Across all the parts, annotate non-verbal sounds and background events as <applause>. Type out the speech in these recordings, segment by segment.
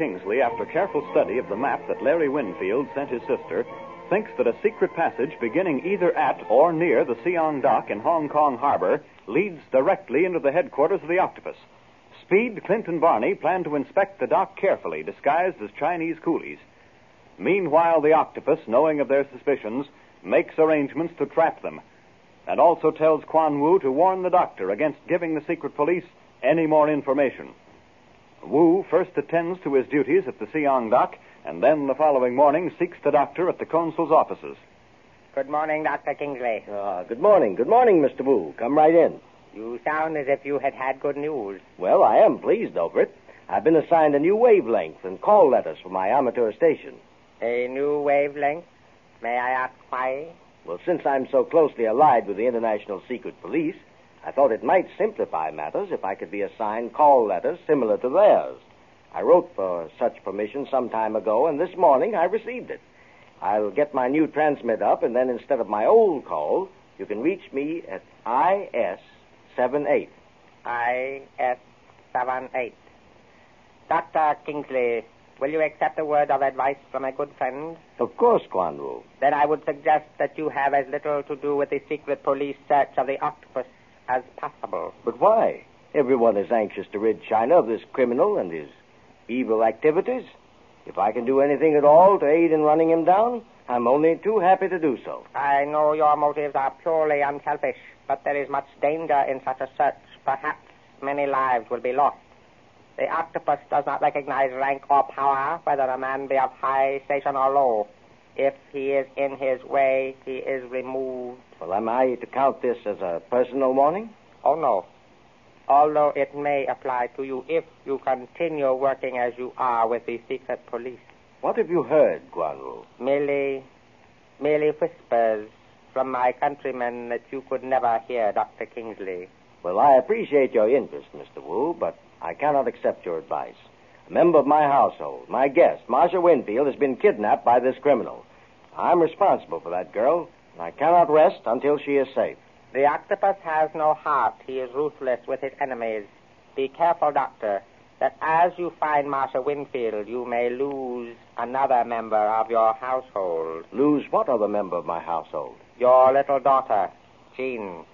Kingsley, after careful study of the map that Larry Winfield sent his sister, thinks that a secret passage beginning either at or near the Siong Dock in Hong Kong Harbor leads directly into the headquarters of the Octopus. Speed, Clint, and Barney plan to inspect the dock carefully, disguised as Chinese coolies. Meanwhile, the Octopus, knowing of their suspicions, makes arrangements to trap them, and also tells Quan Wu to warn the doctor against giving the secret police any more information. Wu first attends to his duties at the Siong dock, and then the following morning seeks the doctor at the consul's offices. Good morning, Dr. Kingsley. Ah, good morning. Good morning, Mr. Wu. Come right in. You sound as if you had had good news. Well, I am pleased over it. I've been assigned a new wavelength and call letters for my amateur station. A new wavelength. May I ask why? Well, since I'm so closely allied with the International Secret Police, I thought it might simplify matters if I could be assigned call letters similar to theirs. I wrote for such permission some time ago, and this morning I received it. I'll get my new transmit up, and then instead of my old call, you can reach me at IS 78. IS 78. Dr. Kingsley, will you accept a word of advice from a good friend? Of course, Wu. Then I would suggest that you have as little to do with the secret police search of the octopus as possible. But why? Everyone is anxious to rid China of this criminal and his evil activities. If I can do anything at all to aid in running him down, I'm only too happy to do so. I know your motives are purely unselfish, but there is much danger in such a search. Perhaps many lives will be lost. The octopus does not recognize rank or power, whether a man be of high station or low. If he is in his way, he is removed. Well, am I to count this as a personal warning? Oh, no. Although it may apply to you if you continue working as you are with the secret police. What have you heard, Quan Wu? Merely, merely whispers from my countrymen that you could never hear, Dr. Kingsley. Well, I appreciate your interest, Mr. Wu, but I cannot accept your advice. A member of my household, my guest, Marcia Winfield, has been kidnapped by this criminal. I'm responsible for that girl, and I cannot rest until she is safe. The octopus has no heart. He is ruthless with his enemies. Be careful, Doctor, that as you find Marcia Winfield, you may lose another member of your household. Lose what other member of my household? Your little daughter, Jean.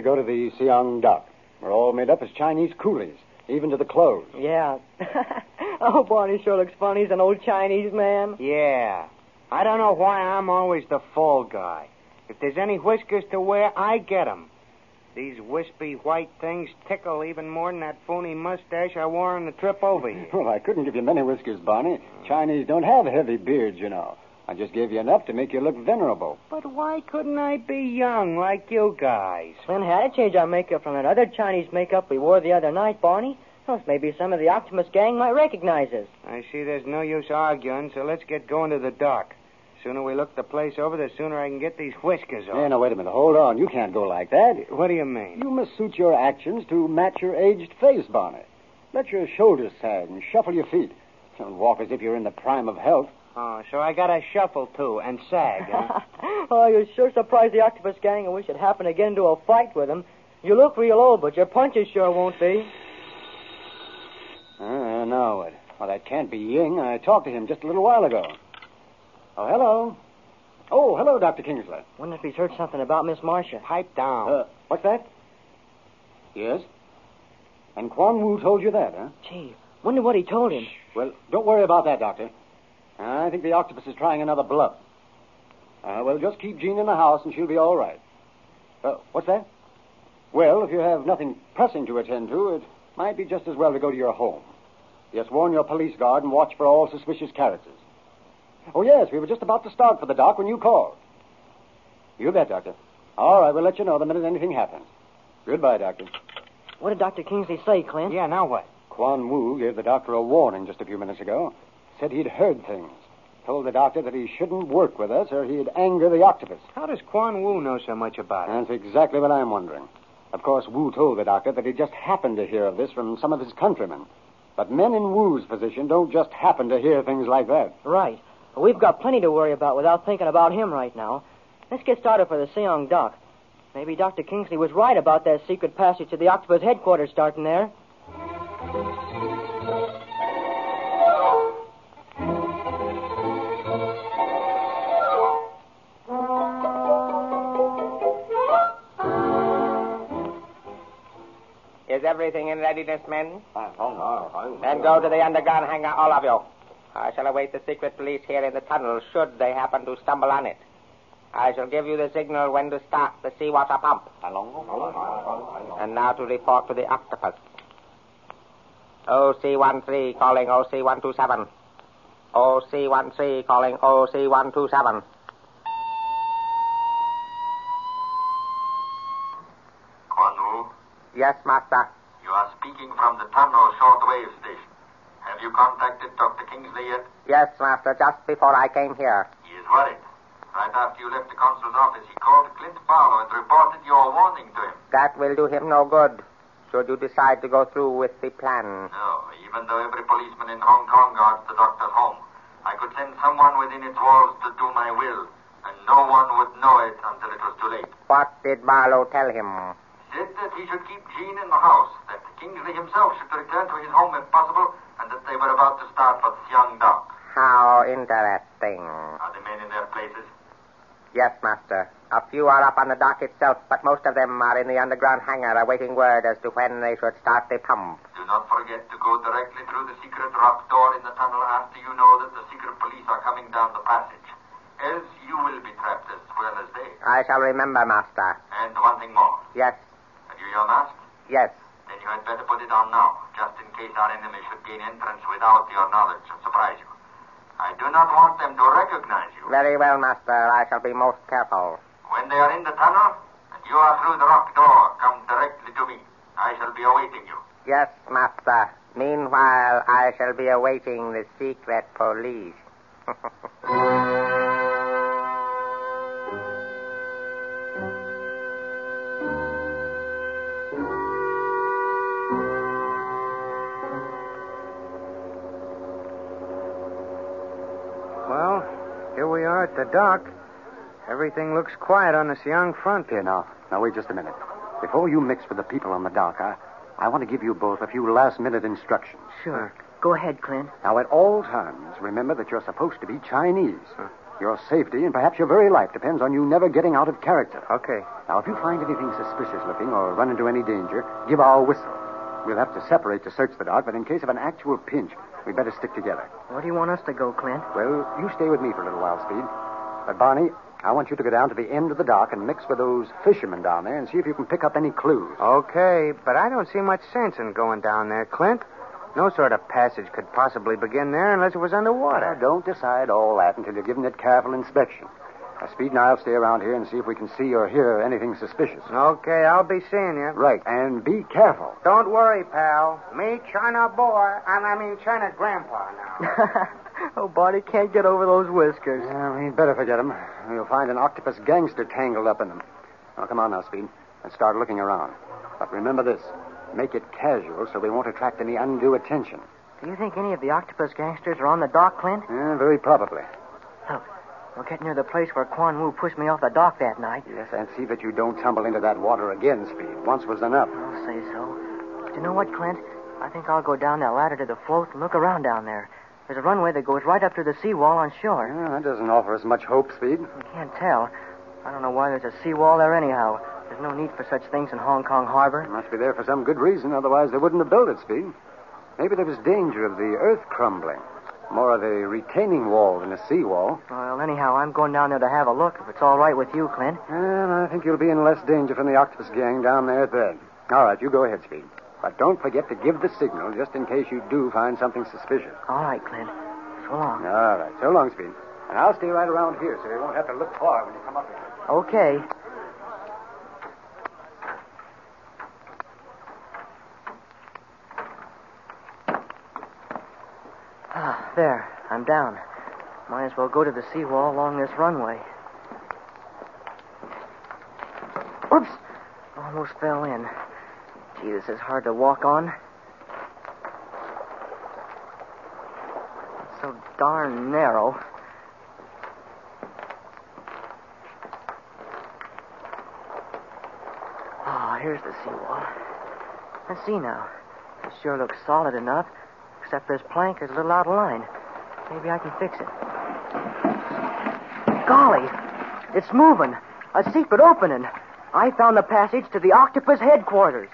To go to the Siong dock. We're all made up as Chinese coolies, even to the clothes. Yeah. <laughs> oh, Barney sure looks funny. He's an old Chinese man. Yeah. I don't know why I'm always the fall guy. If there's any whiskers to wear, I get 'em. These wispy white things tickle even more than that phony mustache I wore on the trip over here. <laughs> Well, I couldn't give you many whiskers, Barney. Chinese don't have heavy beards, you know. I just gave you enough to make you look venerable. But why couldn't I be young like you guys? And had to change our makeup from that other Chinese makeup we wore the other night, Barney. Well, maybe some of the Octopus gang might recognize us. I see there's no use arguing, so let's get going to the dock. Sooner we look the place over, the sooner I can get these whiskers off. Hey, now, wait a minute. Hold on. You can't go like that. What do you mean? You must suit your actions to match your aged face, Barney. Let your shoulders sag and shuffle your feet. Don't walk as if you're in the prime of health. Oh, so I gotta shuffle too and sag, huh? <laughs> oh, you sure surprised the Octopus gang and wish it happened again to a fight with them. You look real old, but your punches sure won't be. Uh, now what? Well, that can't be Ying. I talked to him just a little while ago. Oh, hello. Oh, hello, Dr. Kingsley. Wonder if he's heard something about Miss Marcia. Pipe down. Uh, what's that? Yes? And Quan Wu told you that, huh? Gee, wonder what he told him. Well, don't worry about that, Doctor. I think the octopus is trying another bluff. Uh, well, just keep Jean in the house and she'll be all right. Uh, what's that? Well, if you have nothing pressing to attend to, it might be just as well to go to your home. Yes, warn your police guard and watch for all suspicious characters. Oh, yes, we were just about to start for the dock when you called. You bet, Doctor. All right, we'll let you know the minute anything happens. Goodbye, Doctor. What did Dr. Kingsley say, Clint? Yeah, now what? Quan Wu gave the doctor a warning just a few minutes ago. Said he'd heard things. Told the doctor that he shouldn't work with us or he'd anger the octopus. How does Quan Wu know so much about it? That's exactly what I'm wondering. Of course, Wu told the doctor that he just happened to hear of this from some of his countrymen. But men in Wu's position don't just happen to hear things like that. Right. Well, we've got plenty to worry about without thinking about him right now. Let's get started for the Seong Dock. Maybe Dr. Kingsley was right about that secret passage to the Octopus headquarters starting there. Everything in readiness, men? Then go to the underground hangar, all of you. I shall await the secret police here in the tunnel should they happen to stumble on it. I shall give you the signal when to start the seawater pump. And now to report to the octopus. OC-13 calling OC-127. OC-13 calling OC-127. Quan Yes, master. You are speaking from the tunnel shortwave station. Have you contacted Dr. Kingsley yet? Yes, master, just before I came here. He is worried. Right after you left the consul's office, he called Clint Barlow and reported your warning to him. That will do him no good. Should you decide to go through with the plan. No, even though every policeman in Hong Kong guards the doctor's home, I could send someone within its walls to do my will, and no one would know it until it was too late. What did Barlow tell him? Said that he should keep Jean in the house, that Kingsley himself should return to his home if possible, and that they were about to start for Siang Dock. How interesting. Are the men in their places? Yes, master. A few are up on the dock itself, but most of them are in the underground hangar awaiting word as to when they should start the pump. Do not forget to go directly through the secret rock door in the tunnel after you know that the secret police are coming down the passage. Else you will be trapped as well as they. I shall remember, master. And one thing more. Yes, you your mask? yes. Then you had better put it on now, just in case our enemy should gain entrance without your knowledge and surprise you. I do not want them to recognize you. Very well, master. I shall be most careful. When they are in the tunnel, and you are through the rock door, come directly to me. I shall be awaiting you. Yes, master. Meanwhile, I shall be awaiting the secret police. <laughs> the dock. Everything looks quiet on the Siang front. Here, now. Now, wait just a minute. Before you mix with the people on the dock, I, I want to give you both a few last-minute instructions. Sure. Go ahead, Clint. Now, at all times, remember that you're supposed to be Chinese. Your safety and perhaps your very life depends on you never getting out of character. Okay. Now, if you find anything suspicious looking or run into any danger, give our whistle. We'll have to separate to search the dock, but in case of an actual pinch, we'd better stick together. Where do you want us to go, Clint? Well, you stay with me for a little while, Speed. But, Barney, I want you to go down to the end of the dock and mix with those fishermen down there and see if you can pick up any clues. Okay, but I don't see much sense in going down there, Clint. No sort of passage could possibly begin there unless it was Now, underwater. don't decide all that until you're given it careful inspection. Now, Speed and I'll stay around here and see if we can see or hear anything suspicious. Okay, I'll be seeing you. Right, and be careful. Don't worry, pal. Me, China boy. I I mean, China grandpa now. <laughs> oh, Barney can't get over those whiskers. Yeah, we'd better forget them. You'll find an octopus gangster tangled up in them. Now, come on now, Speed. Let's start looking around. But remember this. Make it casual so we won't attract any undue attention. Do you think any of the octopus gangsters are on the dock, Clint? Yeah, very probably. Look, we're getting near the place where Quan Wu pushed me off the dock that night. Yes, and see that you don't tumble into that water again, Speed. Once was enough. I'll say so. But you know what, Clint? I think I'll go down that ladder to the float and look around down there. There's a runway that goes right up to the seawall on shore. Yeah, that doesn't offer us much hope, Speed. You can't tell. I don't know why there's a seawall there anyhow. There's no need for such things in Hong Kong Harbor. It must be there for some good reason, otherwise they wouldn't have built it, Speed. Maybe there was danger of the earth crumbling. More of a retaining wall than a seawall. Well, anyhow, I'm going down there to have a look, if it's all right with you, Clint. And I think you'll be in less danger from the octopus gang down there at that. All right, you go ahead, Speed. But don't forget to give the signal just in case you do find something suspicious. All right, Clint. So long. All right, so long, Speed. And I'll stay right around here so you won't have to look far when you come up here. Okay. Ah, there. I'm down. Might as well go to the seawall along this runway. Oops! Almost fell in. Gee, this is hard to walk on. It's so darn narrow. Ah, here's the seawall. Let's see now. It sure looks solid enough, except this plank is a little out of line. Maybe I can fix it. Golly, it's moving. A secret opening. I found the passage to the octopus headquarters.